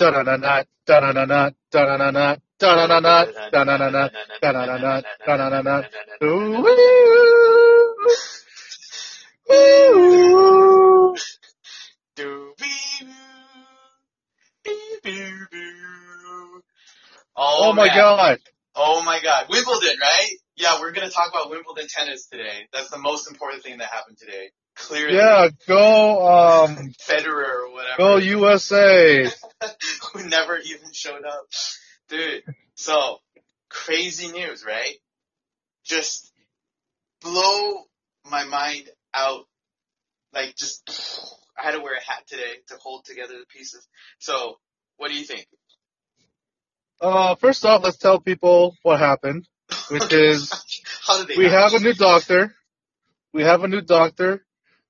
da-na-na-na, da-na-na-na, da-na-na-na, da-na-na-na, da-na-na-na, da-na-na-na, da-na-na-na. Ooh, ooh. Oh, Oh my man. god. Oh my god. Wimbledon, right? Yeah, we're gonna talk about Wimbledon tennis today. That's the most important thing that happened today. Clearly. Yeah, go, um, Federer or whatever. go USA. who never even showed up. Dude, so crazy news, right? Just blow my mind out. Like just, I had to wear a hat today to hold together the pieces. So, what do you think? Uh, first off, let's tell people what happened, which is How did they we have a new doctor. We have a new doctor.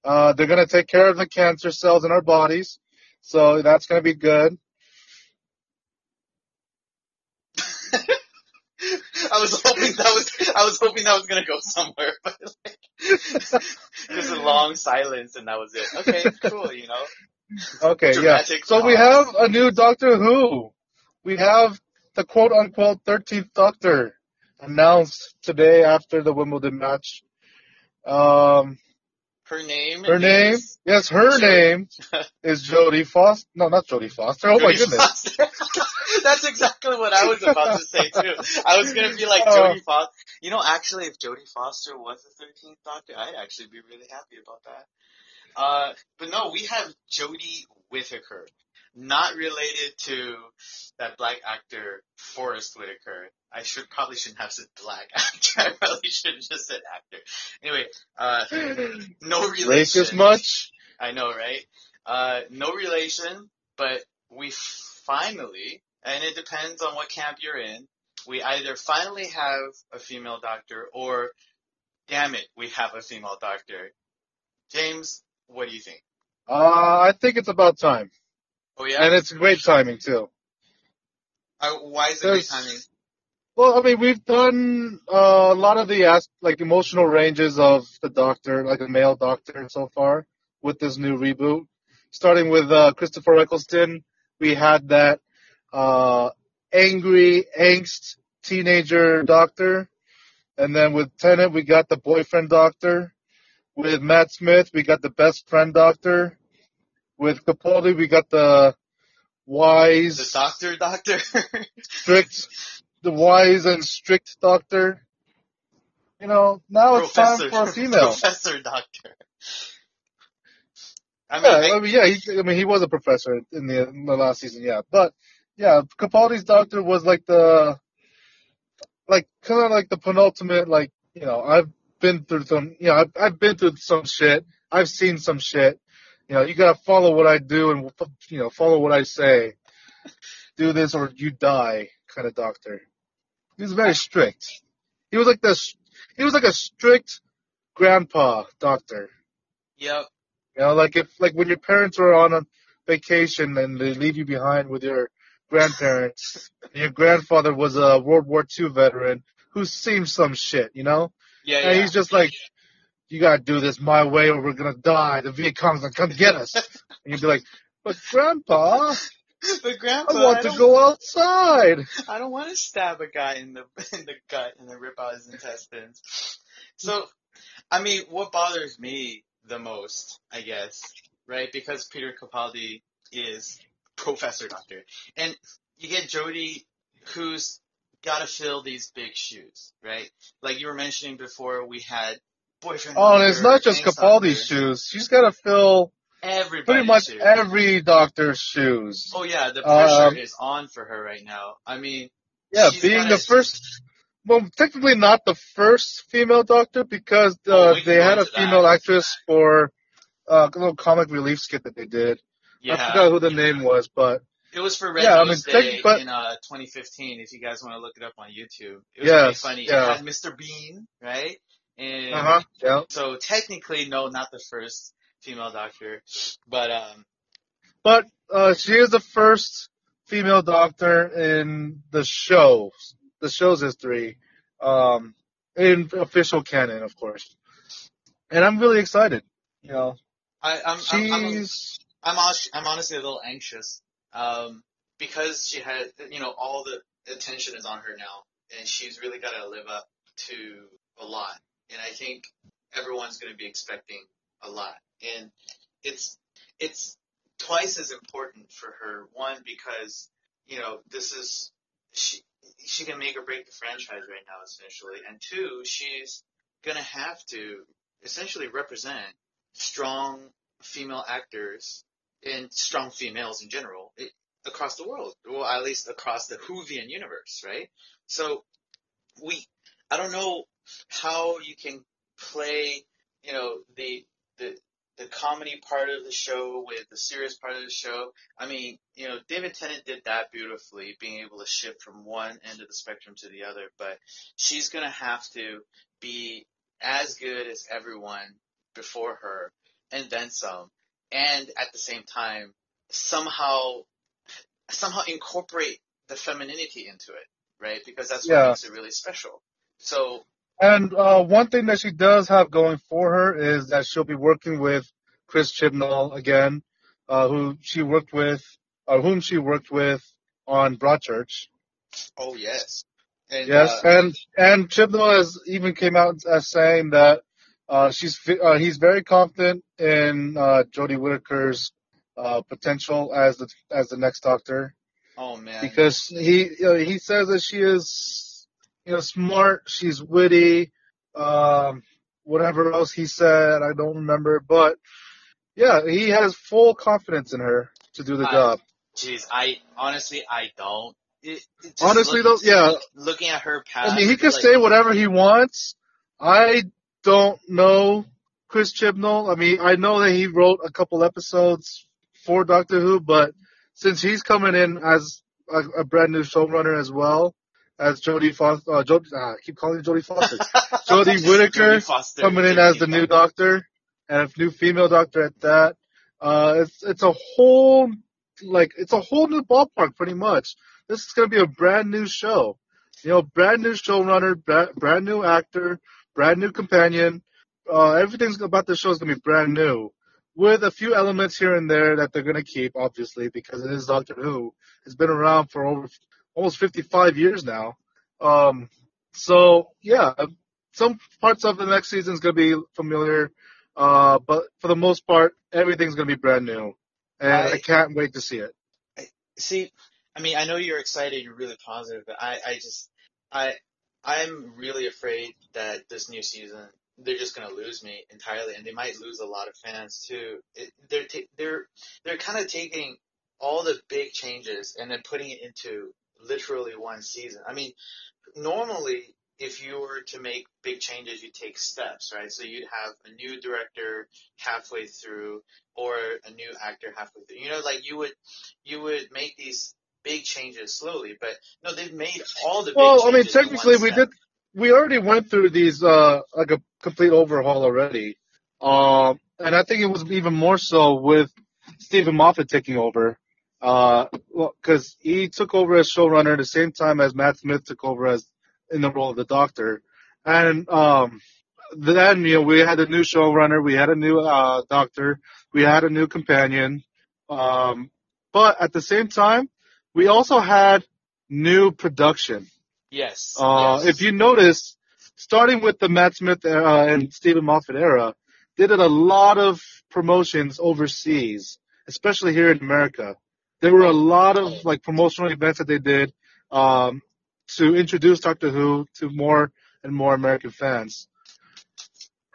Uh, they're gonna take care of the cancer cells in our bodies, so that's gonna be good. I was hoping that was I was hoping that was gonna go somewhere, but like just a long silence and that was it. Okay, cool, you know. Okay, yeah. So we have a new Doctor Who. We have the quote unquote 13th Doctor announced today after the Wimbledon match. Um, Her name. her name, is yes, her Jodie. name is Jodie Foster. No, not Jodie Foster. Oh my goodness. That's exactly what I was about to say too. I was gonna be like Oh. Jodie Foster. You know, actually, if Jodie Foster was the 13th Doctor, I'd actually be really happy about that. Uh, but no, we have Jodie Whittaker, not related to that black actor Forest Whitaker. I should probably shouldn't have said black actor. I probably should have just said actor. Anyway, uh, no relation. Much? I know, right? Uh, no relation, but we finally, and it depends on what camp you're in, we either finally have a female doctor or, damn it, we have a female doctor. James, what do you think? Uh, I think it's about time. Oh yeah? And it's great timing too. uh, why is it great timing? Well, I mean, we've done uh, a lot of the as- like emotional ranges of the Doctor, like a male Doctor so far, with this new reboot. Starting with uh, Christopher Eccleston, we had that uh, angry, angst teenager Doctor, and then with Tennant, we got the boyfriend Doctor. With Matt Smith, we got the best friend Doctor. With Capaldi, we got the wise, The doctor doctor? strict, the wise and strict doctor. You know, now it's time for a female. Professor doctor. I mean, Yeah, I- I mean, yeah, he, I mean, he was a professor in the, in the last season, yeah. But yeah, Capaldi's doctor was like the, like kind of like the penultimate, like you know, I've been through some, you know, I've, I've been through some shit. I've seen some shit. You know, you gotta follow what I do and you know, follow what I say. Do this or you die, kind of doctor. He was very strict. He was like this. He was like a strict grandpa doctor. yep. You know, like if like when your parents are on a vacation and they leave you behind with your grandparents, and your grandfather was a World War II veteran who seen some shit, you know? Yeah, And yeah. he's just like, You gotta do this my way or we're gonna die. The Viet Cong's gonna come get us. and you'd be like, But grandpa, But grandpa, I want I to go outside. I don't want to stab a guy in the in the gut and then rip out his intestines. So, I mean, what bothers me the most, I guess, right? Because Peter Capaldi is Professor Doctor, and you get Jodie, who's got to fill these big shoes, right? Like you were mentioning before, we had boyfriend. Oh, and it's not just Capaldi's shoes. She's gotta fill Everybody's pretty much shoes. every doctor's shoes. Oh yeah, the pressure Um, is on for her right now. I mean, Yeah, being the first, well, technically not the first female doctor because uh, Oh, we they had a into that. female actress for uh, a little comic relief skit that they did. yeah, I forgot who the name was, but It was for Red Yeah, I mean, Day but- in uh, 2015. If you guys want to look it up on YouTube, it was Yes, really funny. yeah. It had Mr. Bean, right? And uh huh, yeah. so technically, no, not the first female doctor, but um, But uh, she is the first female doctor in the show, the show's history, um, in official canon, of course. And I'm really excited. You know, I, I'm, I'm, I'm, she's I'm, I'm honestly a little anxious. Um, because she had, you know, all the attention is on her now, and she's really got to live up to a lot. And I think everyone's going to be expecting a lot, and it's it's twice as important for her. One because you know this is she she can make or break the franchise right now essentially, and two she's gonna have to essentially represent strong female actors and strong females in general it, across the world, well at least across the Whovian universe, right? So we I don't know how you can play you know the the the comedy part of the show with the serious part of the show. I mean, you know, David Tennant did that beautifully, being able to shift from one end of the spectrum to the other, but she's gonna have to be as good as everyone before her and then some. And at the same time, somehow, somehow incorporate the femininity into it, right? Because that's what Yeah. makes it really special. So, And uh, one thing that she does have going for her is that she'll be working with Chris Chibnall again, uh, who she worked with, or whom she worked with on Broadchurch. oh yes. And, Yes, uh, and and Chibnall has even came out as saying that uh, she's uh, he's very confident in uh, Jodie Whittaker's uh, potential as the as the next Doctor oh man. because he you know, he says that she is you know smart, she's witty, um, whatever else he said I don't remember, but yeah, he has full confidence in her to do the I- job. Jeez, I honestly I don't. It, it Honestly, look- though, yeah. Looking at her past, I mean, he can like, say whatever he wants. I don't know Chris Chibnall. I mean, I know that he wrote a couple episodes for Doctor Who, but since he's coming in as a, a brand new showrunner as well as Jodie Foster, uh, Jodie, ah, I keep calling Jodie Foster, Jodie Whittaker Foster, coming in as the new Doctor and a new female Doctor at that. Uh, it's it's a whole like it's a whole new ballpark pretty much. This is gonna be a brand new show. You know, brand new showrunner, brand, brand new actor, brand new companion. Uh, everything's about the show is gonna be brand new, with a few elements here and there that they're gonna keep, obviously, because it is Doctor Who. It's been around for over almost 55 years now. Um, so yeah, some parts of the next season is gonna be familiar, uh, but for the most part, everything's gonna be brand new, and I, I- can't wait to see it. I, See, I mean, I know you're excited, you're really positive, but I, I just, I, I'm really afraid that this new season they're just gonna lose me entirely, and they might lose a lot of fans too. It, they're ta- they're they're kind of taking all the big changes and then putting it into literally one season. I mean, normally if you were to make big changes, you take steps, right? So you'd have a new director halfway through, or a new actor halfway through. You know, like you would you would make these big changes slowly, but no, they've made all the big Well, I mean, technically, we step. did. We already went through these uh like a complete overhaul already, um, and I think it was even more so with Steven Moffat taking over, uh, well, because he took over as showrunner at the same time as Matt Smith took over as in the role of the Doctor, and um, then you know we had a new showrunner, we had a new uh Doctor, we had a new companion, um, but at the same time, we also had new production. Yes. Uh, yes. If you notice, starting with the Matt Smith era and Steven Moffat era, they did a lot of promotions overseas, especially here in America. There were a lot of like promotional events that they did um, to introduce Doctor Who to more and more American fans.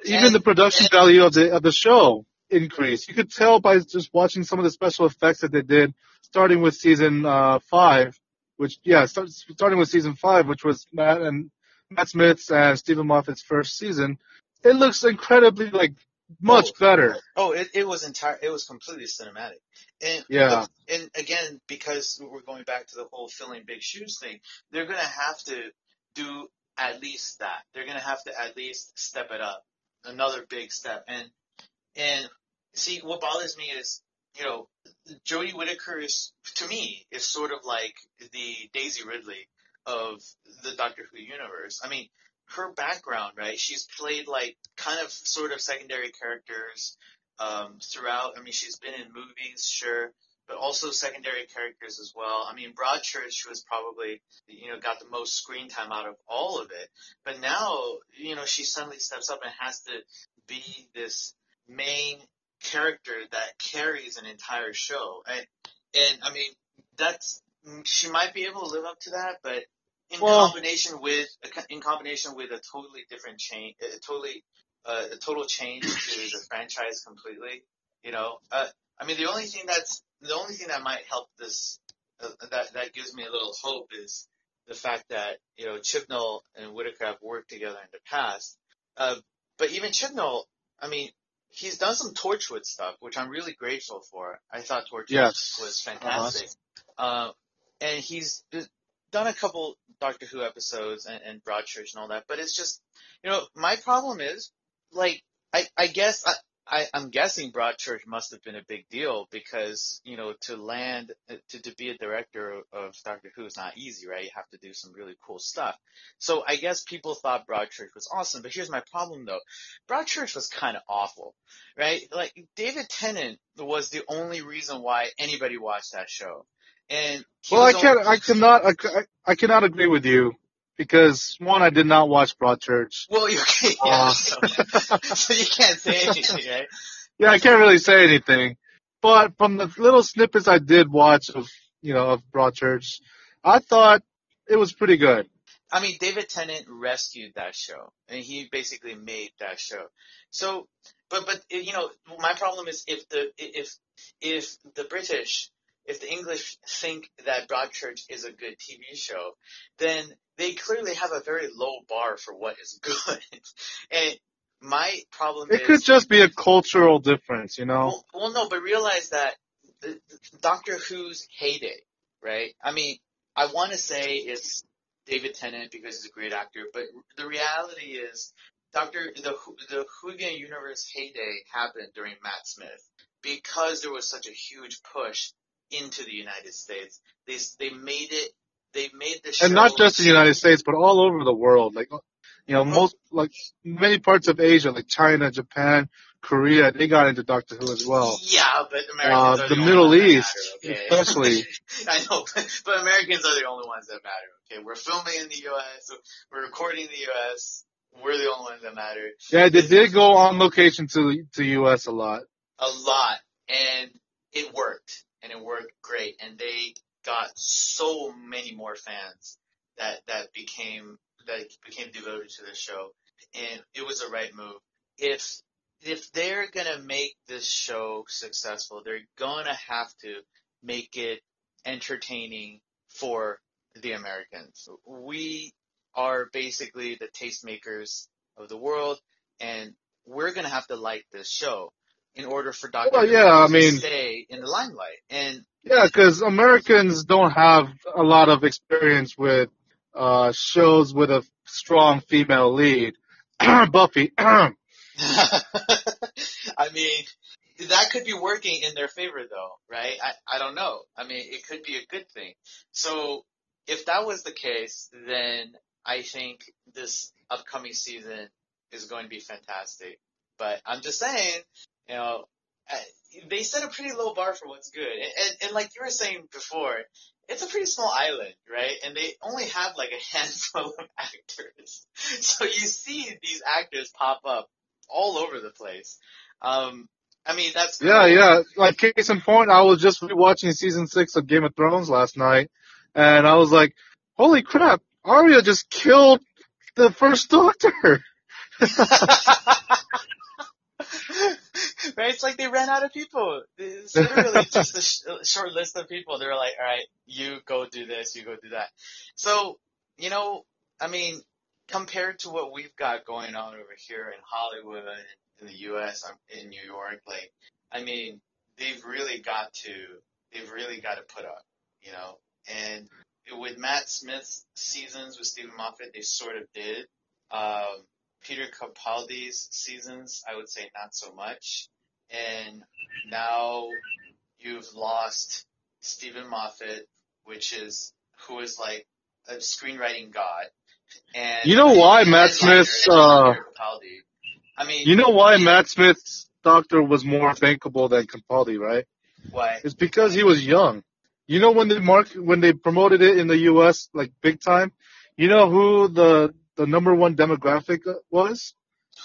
Even the production value of the of the show increased. You could tell by just watching some of the special effects that they did, starting with season uh, five, which yeah, start, starting with season five, which was Matt and Matt Smith's and Steven Moffat's first season. It looks incredibly like much Oh. better. Oh, it, it was entire. It was completely cinematic, and Yeah. and again because we're going back to the whole filling big shoes thing, they're gonna have to do at least that. They're gonna have to at least step it up, another big step. And and see, what bothers me is you know Jodie Whittaker is to me is sort of like the Daisy Ridley of the Doctor Who universe. I mean, her background, right? She's played like kind of sort of secondary characters um, throughout. I mean, she's been in movies, sure, but also secondary characters as well. I mean, Broadchurch was probably, you know, got the most screen time out of all of it. But now, you know, she suddenly steps up and has to be this main character that carries an entire show. And, and I mean, that's, she might be able to live up to that, but in Well- combination with, in combination with a totally different change, a totally, uh, a total change to the franchise completely, you know, uh, I mean, the only thing that's, the only thing that might help this, uh, that, that gives me a little hope is the fact that, you know, Chibnall and Whittaker have worked together in the past. Uh, but even Chibnall, I mean, he's done some Torchwood stuff, which I'm really grateful for. I thought Torchwood Yes. was fantastic. uh and he's done a couple Doctor Who episodes and, and Broadchurch and all that, but it's just, you know, my problem is, like, I, I guess, I, I, I'm guessing Broadchurch must have been a big deal because, you know, to land, to, to be a director of, of Doctor Who is not easy, right? You have to do some really cool stuff. So I guess people thought Broadchurch was awesome, but here's my problem though. Broadchurch was kind of awful, right? Like, David Tennant was the only reason why anybody watched that show. And Well, I can't. only- I cannot. I, I cannot agree with you because one, I did not watch Broadchurch. Well, you okay, yeah. Uh, so, so you can't say anything, right? Yeah, I can't really say anything. But from the little snippets I did watch of, you know, of Broadchurch, I thought it was pretty good. I mean, David Tennant rescued that show, and he basically made that show. So, but but you know, my problem is if the if if the British, if the English think that Broadchurch is a good TV show, then they clearly have a very low bar for what is good. and my problem It is could just be a cultural difference, you know? Well, well, no, but realize that Doctor Who's heyday, right? I mean, I want to say it's David Tennant because he's a great actor, but the reality is Doctor the the Whovian universe heyday happened during Matt Smith because there was such a huge push into the United States. They they made it. They made the show And not just in the United States, but all over the world. Like, you know, most, like, many parts of Asia, like China, Japan, Korea, they got into Doctor Who as well. Yeah, but Americans Uh, are the the, only Middle East, matter, okay? especially. I know, but, but Americans are the only ones that matter. Okay, we're filming in the U.S. We're recording in the U.S. We're the only ones that matter. Yeah, they did go on location to the to US a lot. A lot, and it worked, and it worked great, and they got so many more fans that that became that became devoted to the show, and it was the right move. If if they're gonna make this show successful, they're gonna have to make it entertaining for the Americans. We are basically the tastemakers of the world, and we're gonna have to like this show in order for Doctor Well, yeah, I to mean- stay in the limelight. And Yeah, because Americans don't have a lot of experience with uh shows with a strong female lead. Buffy. I mean, that could be working in their favor though, right? I, I don't know. I mean, it could be a good thing. So if that was the case, then I think this upcoming season is going to be fantastic. But I'm just saying, you know, uh, they set a pretty low bar for what's good. And, and, and like you were saying before, it's a pretty small island, right? And they only have like a handful of actors. So you see these actors pop up all over the place. Um, I mean, that's yeah, cool. yeah. Like case in point, I was just rewatching season six of Game of Thrones last night, and I was like, "Holy crap! Arya just killed the first Doctor." right? It's like they ran out of people. It's literally just a, sh- short list of people. They were like, all right, you go do this, you go do that. So, you know, I mean, compared to what we've got going on over here in Hollywood in the U.S., um, in New York, like, I mean, they've really got to, they've really got to put up, you know, and with Matt Smith's seasons with Steven Moffat, they sort of did. Um, Peter Capaldi's seasons, I would say not so much. And now you've lost Steven Moffat, which is, who is like a screenwriting god. And You know why Matt Smith's, uh, Capaldi. I mean, You know why Matt Smith's Doctor was more bankable than Capaldi, right? Why? It's because he was young. You know when they mark when they promoted it in the U.S. like big time. You know who the the number one demographic was?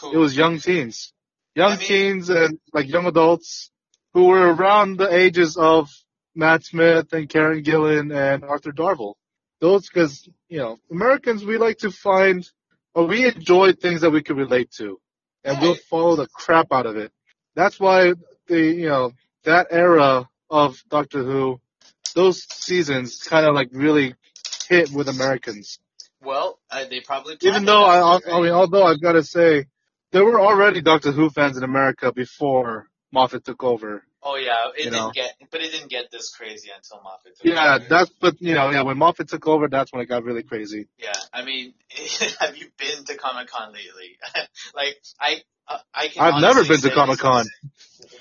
Who? It was young teens, young I mean- teens and like young adults who were around the ages of Matt Smith and Karen Gillan and Arthur Darvill. Those because you know Americans we like to find or we enjoy things that we can relate to, and we'll follow the crap out of it. That's why the you know that era of Doctor Who, those seasons kind of like really hit with Americans. Well, uh, they probably Even though it I, I mean, although I've got to say, there were already Doctor Who fans in America before Moffat took over. Oh yeah, it didn't know. get, but it didn't get this crazy until Moffat took Yeah, over. Yeah, that's but you know, yeah, when Moffat took over, that's when it got really crazy. Yeah, I mean, have you been to Comic Con lately? like, I, uh, I can. I've never been to Comic Con.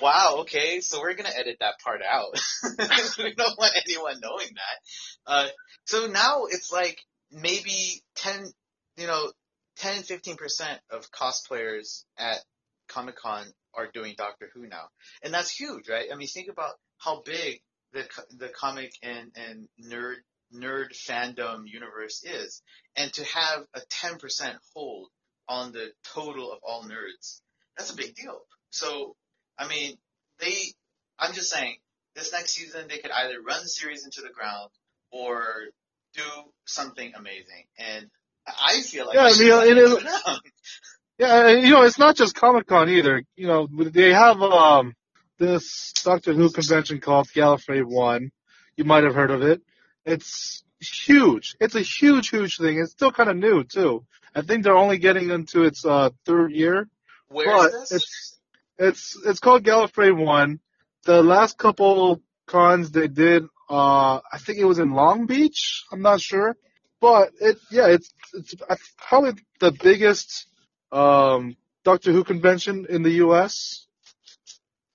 Wow. Okay, so we're gonna edit that part out. we don't want anyone knowing that. Uh, so now it's like maybe ten, you know, 10, 15 percent of cosplayers at Comic Con are doing Doctor Who now, and that's huge, right? I mean, think about how big the the comic and and nerd nerd fandom universe is, and to have a ten percent hold on the total of all nerds, that's a big deal. So, I mean, they, I'm just saying, this next season they could either run the series into the ground or do something amazing, and I feel like Yeah, I mean, it is-. Yeah, you know, it's not just Comic Con either. You know, they have um this Doctor Who convention called Gallifrey One. You might have heard of it. It's huge. It's a huge, huge thing. It's still kind of new too. I think they're only getting into its uh third year. Where but is this? it's it's it's called Gallifrey One. The last couple cons they did, uh, I think it was in Long Beach. I'm not sure, but it yeah, it's it's probably the biggest um Doctor Who convention in the U.S.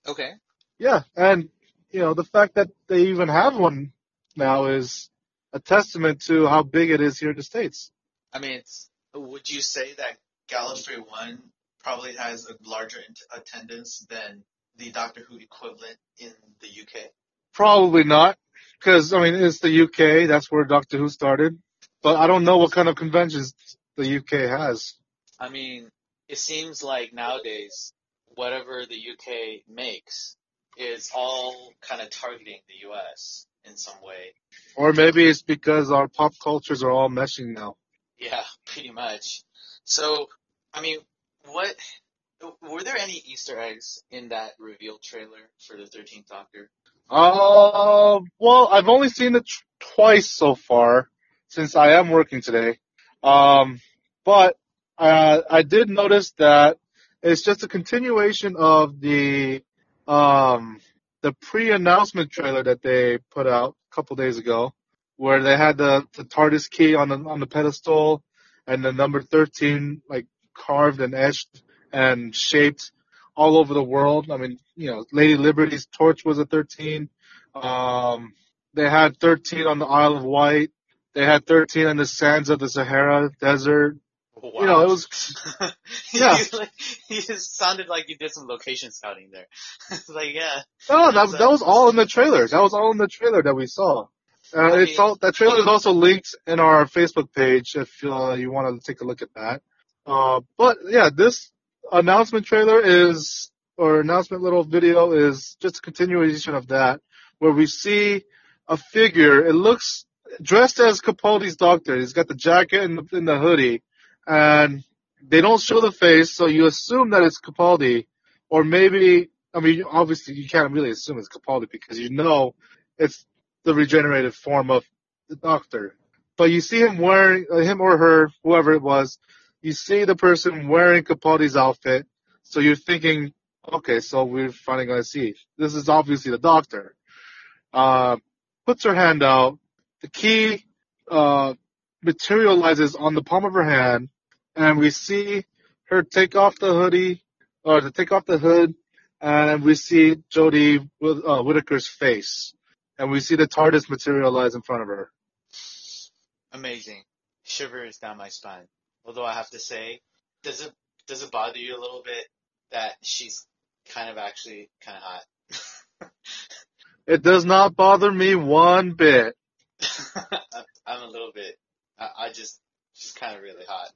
Okay. Yeah, and you know the fact that they even have one now is a testament to how big it is here in the states. I mean, it's, would you say that Gallifrey One probably has a larger attendance than the Doctor Who equivalent in the UK? Probably not, because I mean it's the UK. That's where Doctor Who started. But I don't know what kind of conventions the UK has. I mean, it seems like nowadays, whatever the UK makes is all kind of targeting the US in some way. Or maybe it's because our pop cultures are all meshing now. Yeah, pretty much. So, I mean, what were there any Easter eggs in that reveal trailer for the Thirteenth Doctor? Uh, well, I've only seen it twice so far since I am working today. Um, but uh, I did notice that it's just a continuation of the um the pre-announcement trailer that they put out a couple days ago, where they had the the TARDIS key on the on the pedestal and the number thirteen like carved and etched and shaped all over the world. I mean, you know, Lady Liberty's torch was a 13. Um, they had 13 on the Isle of Wight. They had 13 on the sands of the Sahara Desert. Wow. You know, it was, yeah. you, like, you just sounded like you did some location scouting there. like, yeah. no, that, that was all in the trailer. That was all in the trailer that we saw. Uh, I it's all, that trailer is also linked in our Facebook page if uh, you want to take a look at that. Uh, but yeah, this announcement trailer is, or announcement little video is just a continuation of that, where we see a figure. It looks dressed as Capaldi's doctor. He's got the jacket and the, and the hoodie, and they don't show the face, so you assume that it's Capaldi, or maybe, I mean, obviously you can't really assume it's Capaldi because you know it's the regenerated form of the doctor. But you see him wearing, uh, him or her, whoever it was, you see the person wearing Capaldi's outfit, so you're thinking, okay, so we're finally gonna see. This is obviously the doctor. Uh, puts her hand out, the key, uh, materializes on the palm of her hand, and we see her take off the hoodie, or to take off the hood, and we see Jodie uh, Whittaker's face, and we see the TARDIS materialize in front of her. Amazing. Shivers down my spine. Although I have to say, does it, does it bother you a little bit that she's kind of actually kind of hot? It does not bother me one bit. I'm a little bit. I, I just, just kind of really hot.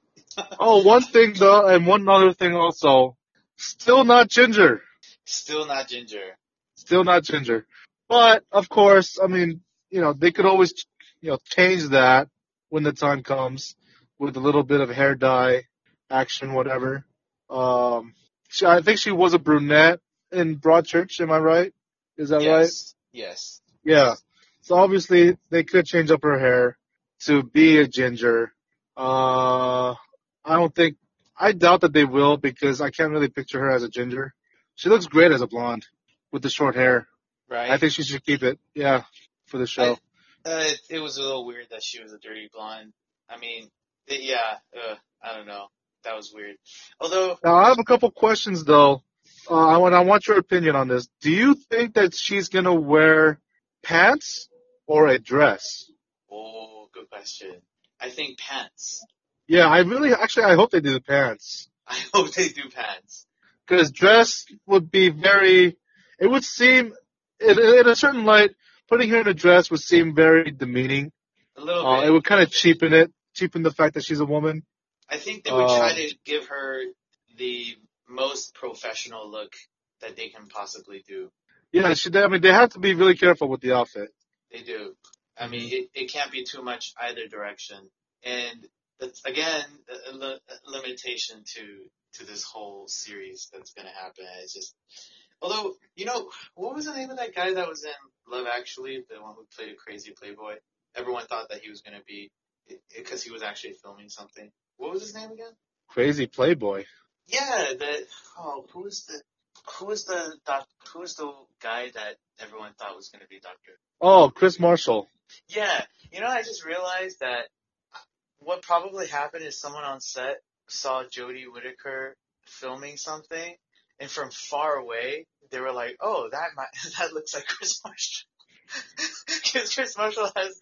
Oh, one thing though, and one other thing also. Still not ginger. Still not ginger. Still not ginger. But, of course, I mean, you know, they could always, you know, change that when the time comes with a little bit of hair dye action, whatever. Um, she, I think she was a brunette in Broadchurch, am I right? Is that right? yes. Yes. Yeah. So obviously they could change up her hair to be a ginger. Uh, I don't think, I doubt that they will because I can't really picture her as a ginger. She looks great as a blonde with the short hair. Right. I think she should keep it. Yeah. For the show. Uh, it, it was a little weird that she was a dirty blonde. I mean, it, yeah, uh, I don't know. That was weird. Although, Now I have a couple questions though. Uh, I want I want your opinion on this. Do you think that she's gonna wear pants or a dress? oh, good question. I think pants. Yeah, I really actually I hope they do the pants I hope they do pants. because dress would be very. It would seem in, in a certain light, putting her in a dress would seem very demeaning. A little Uh, bit. it would kind of cheapen it, cheapen the fact that she's a woman. I think they would try um, to give her the most professional look that they can possibly do. Yeah, she. I mean, they have to be really careful with the outfit. They do. I mean, it, it can't be too much either direction. And that's, again, a, li- a limitation to, to this whole series that's going to happen. It's just, although, you know, what was the name of that guy that was in Love Actually, the one who played a crazy playboy? Everyone thought that he was going to be, because he was actually filming something. What was his name again? Crazy playboy. Yeah, the, oh, who was the, who was the doc, who was the guy that everyone thought was going to be Doctor Oh, Kris Marshall. Yeah, you know, I just realized that what probably happened is someone on set saw Jodie Whittaker filming something, and from far away, they were like, "Oh, that might, that looks like Kris Marshall," because Kris Marshall has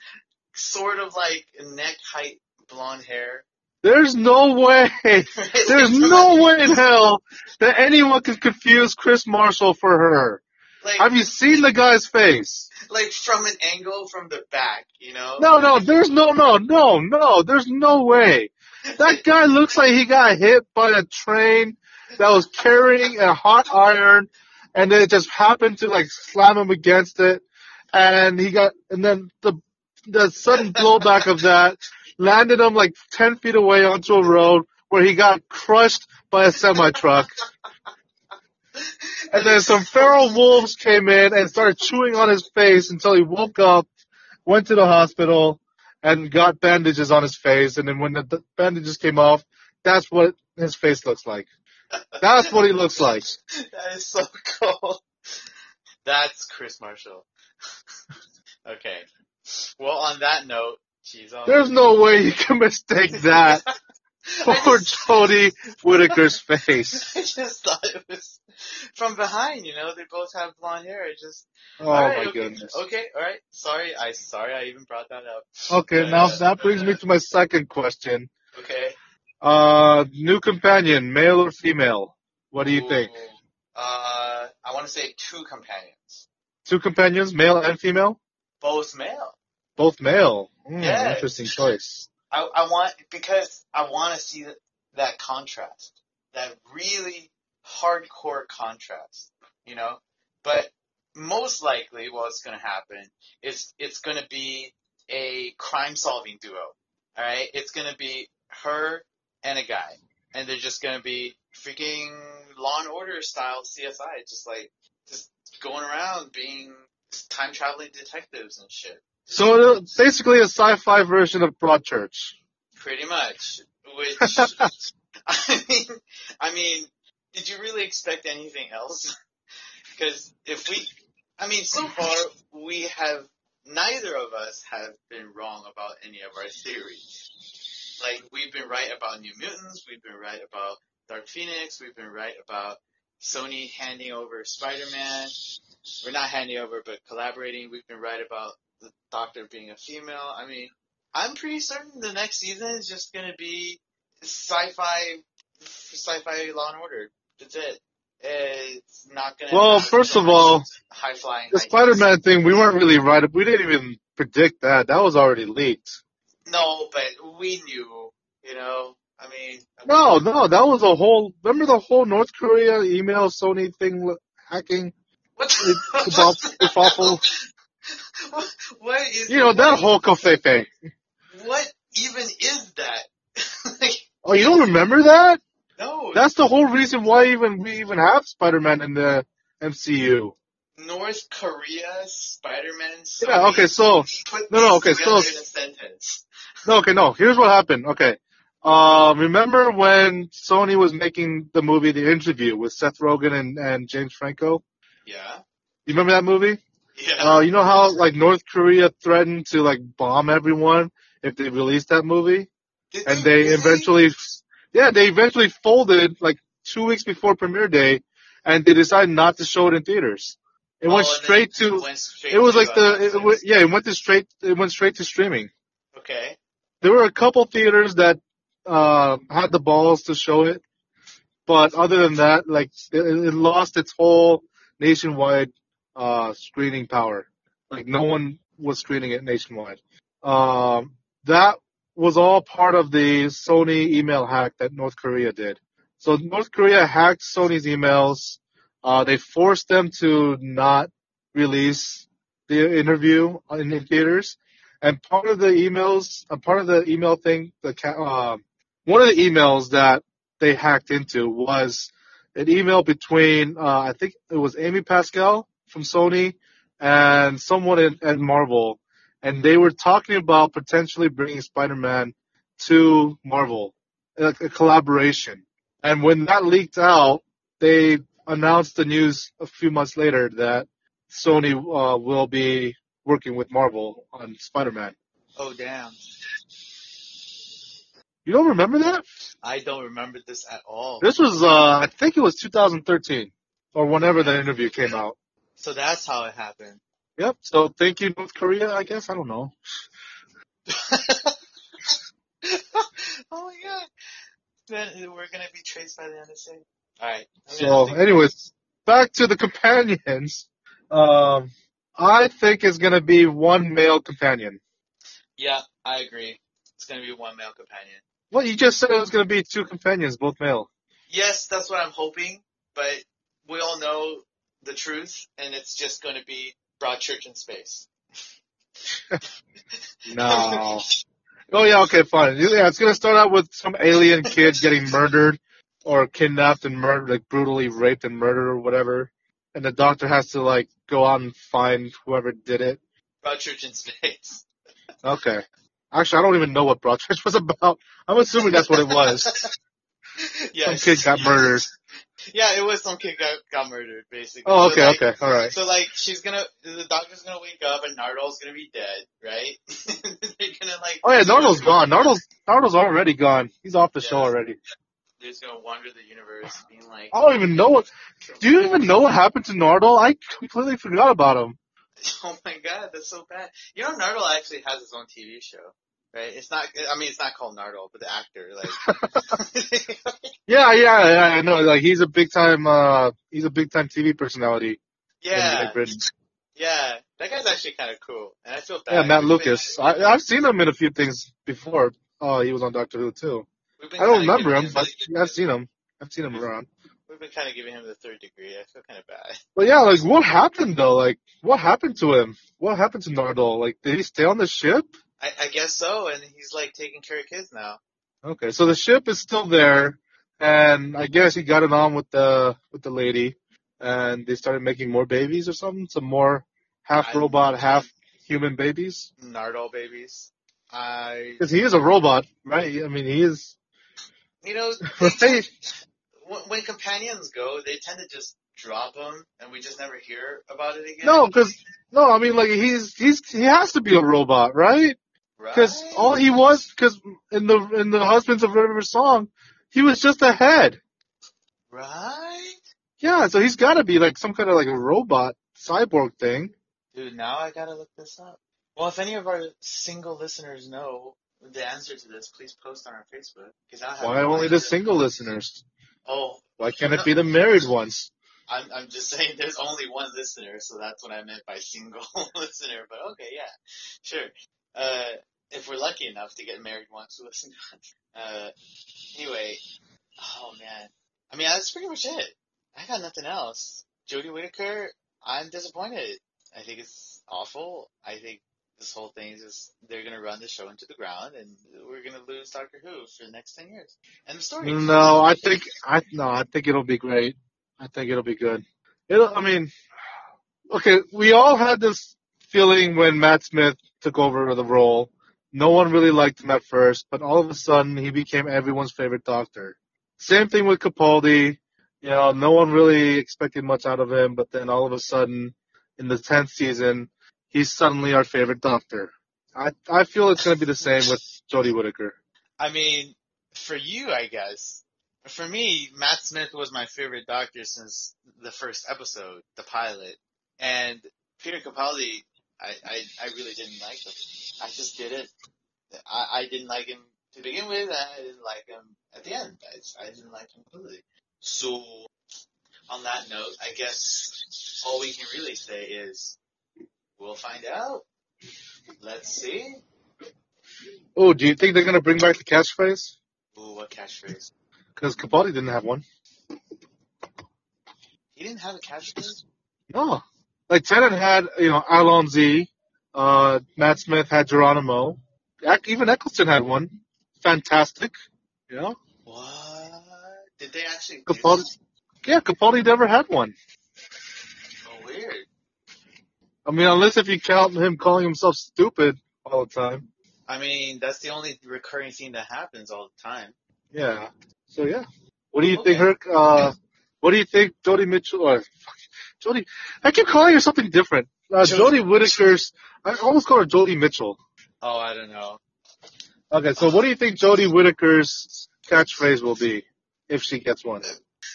sort of like neck height blonde hair. There's no way. There's no way in hell that anyone could confuse Kris Marshall for her. like Have you seen the guy's face? like from an angle from the back, you know? No, no, there's no, no, no, no, there's no way. That guy looks like he got hit by a train that was carrying a hot iron and then it just happened to like slam him against it and he got, and then the, the sudden blowback of that landed him like 10 feet away onto a road where he got crushed by a semi truck. And then some feral wolves came in and started chewing on his face until he woke up, went to the hospital, and got bandages on his face. And then when the, bandages came off, that's what his face looks like. That's what he looks like. that is so cool. That's Kris Marshall. okay. Well, on that note. There's no way you can mistake that for Jodie Whittaker's face. I just thought it was from behind. You know, they both have blonde hair. It just. Oh Alright, my okay, goodness. Okay, all right. Sorry, I sorry I even brought that up. Okay, now that brings me to my second question. Okay. Uh, new companion, male or female? What do you think? Uh, I want to say two companions, Two companions, male and female? both male. Both male. Hmm, yes. Interesting choice. I, I want because I want to see that, that contrast, that really hardcore contrast, you know. But most likely, what's going to happen is it's going to be a crime-solving duo. All right, it's going to be her and a guy, and they're just going to be freaking Law and Order style CSI, just like just going around being time traveling detectives and shit. So basically a sci-fi version of Broadchurch. Pretty much. Which I mean, I mean, did you really expect anything else? Because if we, I mean, so far we have neither of us have been wrong about any of our theories. Like we've been right about New Mutants, we've been right about Dark Phoenix, we've been right about Sony handing over Spider-Man. We're not handing over, but collaborating. We've been right about the Doctor being a female. I mean, I'm pretty certain the next season is just gonna be sci-fi, sci-fi Law and Order. That's it. it's not gonna. Well, first so of all, high flying. The Spider-Man thing, we weren't really right. We didn't even predict that. That was already leaked. No, but we knew. You know, I mean. No, no, that was a whole. Remember the whole North Korea email Sony thing hacking? What? It's it's awful. What, is? You know that whole cafe thing. What even is that? like, Oh, you don't remember that? no. That's the whole reason why even we even have Spider-Man in the MCU. North Korea, Spider-Man. Yeah. Okay. So No, no, okay, so- in a sentence. no. Okay. No. Here's what happened. Okay. Um, remember when Sony was making the movie The Interview with Seth Rogen and, and James Franco? Yeah. You remember that movie? Yeah. Uh, you know how like North Korea threatened to like bomb everyone if they released that movie, Did and they really? eventually, yeah, they eventually folded like two weeks before premiere day, and they decided not to show it in theaters. It Oh, went straight it to. went straight It was like the it, went- yeah, it went to straight it went straight to streaming. Okay. There were a couple theaters that uh had the balls to show it, but other than that, like it, it lost its whole nationwide uh screening power. Like no one was screening it nationwide. Um, that was all part of the Sony email hack that North Korea did. So North Korea hacked Sony's emails. Uh, they forced them to not release the interview in the theaters. And part of the emails, a part of the email thing, the uh, one of the emails that they hacked into was an email between, uh, I think it was Amy Pascal from Sony and someone at, at Marvel, and they were talking about potentially bringing Spider-Man to Marvel, like a collaboration. And when that leaked out, they announced the news a few months later that Sony uh, will be working with Marvel on Spider-Man. Oh damn. You don't remember that? I don't remember this at all. This was, uh, I think it was 2013 or whenever that interview came out. So that's how it happened. Yep. So thank you, North Korea. I guess I don't know. oh my god. Then we're gonna be traced by the NSA. Alright. I mean, So, anyways, back to the companions. Um, I think it's gonna be one male companion. yeah, I agree. It's gonna be one male companion. Well, you just said it was gonna be two companions, both male. Yes, that's what I'm hoping, but we all know the truth, and it's just gonna be Broadchurch in space. No. oh yeah, okay, fine. Yeah, it's gonna start out with some alien kid getting murdered or kidnapped and murdered, like brutally raped and murdered or whatever. And the doctor has to like go out and find whoever did it. Broadchurch in space. Okay. Actually, I don't even know what Broadchurch was about. I'm assuming that's what it was. yes. Some kid got murdered. Yeah, it was some kid got, got murdered, basically. Oh, So, okay, like, okay, alright. So like she's gonna, the doctor's gonna wake up and Nardole's gonna be dead, right? They're gonna like. Oh yeah, Nardole's gone. Nardole's, Nardole's already gone. He's off the show already. They're just gonna wander the universe, being like, I don't even know what, do you even know what happened to Nardole? I completely forgot about him. oh my god, that's so bad. You know, Nardole actually has his own TV show, right? It's not, I mean, it's not called Nardole, but the actor, like. Yeah, yeah, yeah, I know. Like he's a big time, uh, he's a big time TV personality yeah, Britain. yeah, that guy's actually kind of cool, and I feel bad. Yeah, Matt Lucas. I, I've seen him in a few things before. Oh, he was on Doctor Who too. I don't remember him, but I've seen him. I've seen him around. We've been kind of giving him the third degree. I feel kind of bad. But yeah, like what happened though? Like what happened to him? What happened to Nardole? Like did he stay on the ship? I, I guess so, and he's like taking care of kids now. Okay, so the ship is still there, and I guess he got it on with the with the lady, and they started making more babies or something. Some more half robot, half human babies. Nardole babies. I, Because he is a robot, right? I mean, he is. you know, Right? when, when companions go, they tend to just drop them, and we just never hear about it again. No, because no, I mean, like he's he's he has to be a robot, right? right? Because all he was, because in the in the Husbands of River song, he was just a head. right, Yeah, so he's got to be like some kind of like a robot cyborg thing. dude. Now I gotta look this up. Well, if any of our single listeners know the answer to this, please post on our Facebook. Because I have Why no only the single listeners? Oh, Why can't it be the married ones? I'm I'm just saying there's only one listener, so that's what I meant by single listener. But okay, yeah, sure. Uh, if we're lucky enough to get married once, listen to it. Uh, anyway, oh man, I mean that's pretty much it. I got nothing else. Jodie Whittaker, I'm disappointed. I think it's awful. I think this whole thing is just they're gonna run the show into the ground, and we're gonna lose Doctor Who for the next ten years. And the story. No, I think I no, I think it'll be great. I think it'll be good. It'll. I mean, okay, we all had this feeling when Matt Smith took over the role. No one really liked him at first, but all of a sudden he became everyone's favorite Doctor. Same thing with Capaldi. You know, no one really expected much out of him, but then all of a sudden, in the tenth season, he's suddenly our favorite Doctor. I I feel it's going to be the same with Jodie Whittaker. I mean, for you, I guess. For me, Matt Smith was my favorite Doctor since the first episode, the pilot, and Peter Capaldi. I, I, I really didn't like him. I just didn't. I, I didn't like him to begin with, and I didn't like him at the end. I, I didn't like him completely. So, on that note, I guess all we can really say is we'll find out. Let's see. Oh, do you think they're going to bring back the catchphrase? Ooh, what catchphrase? Because Capaldi didn't have one. He didn't have a catchphrase? No. Like Tennant had, you know, Allons-y, uh, Matt Smith had Geronimo. Even Eccleston had one. Fantastic. You know? What? Did they actually Capaldi, yeah, Capaldi never had one. Oh, weird. I mean, unless if you count him calling himself stupid all the time. I mean, that's the only recurring thing that happens all the time. Yeah. So yeah. What do you Okay. think her, uh, what do you think Jodie Mitchell, or Jodie, I keep calling her something different. Uh, Jodie- Jodie Whittaker's, I almost call her Jody Mitchell. Oh, I don't know. Okay, so what do you think Jodie Whittaker's catchphrase will be if she gets one?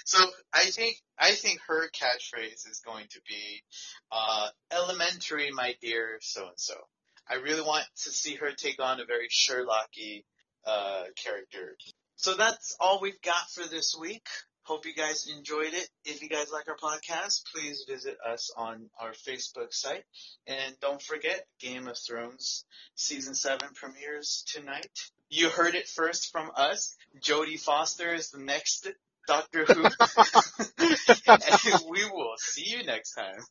So I think I think her catchphrase is going to be uh, "Elementary, my dear so and so." I really want to see her take on a very Sherlocky uh, character. So that's all we've got for this week. Hope you guys enjoyed it. If you guys like our podcast, please visit us on our Facebook site. And don't forget, Game of Thrones Season 7 premieres tonight. You heard it first from us. Jodie Foster is the next Doctor Who. and we will see you next time.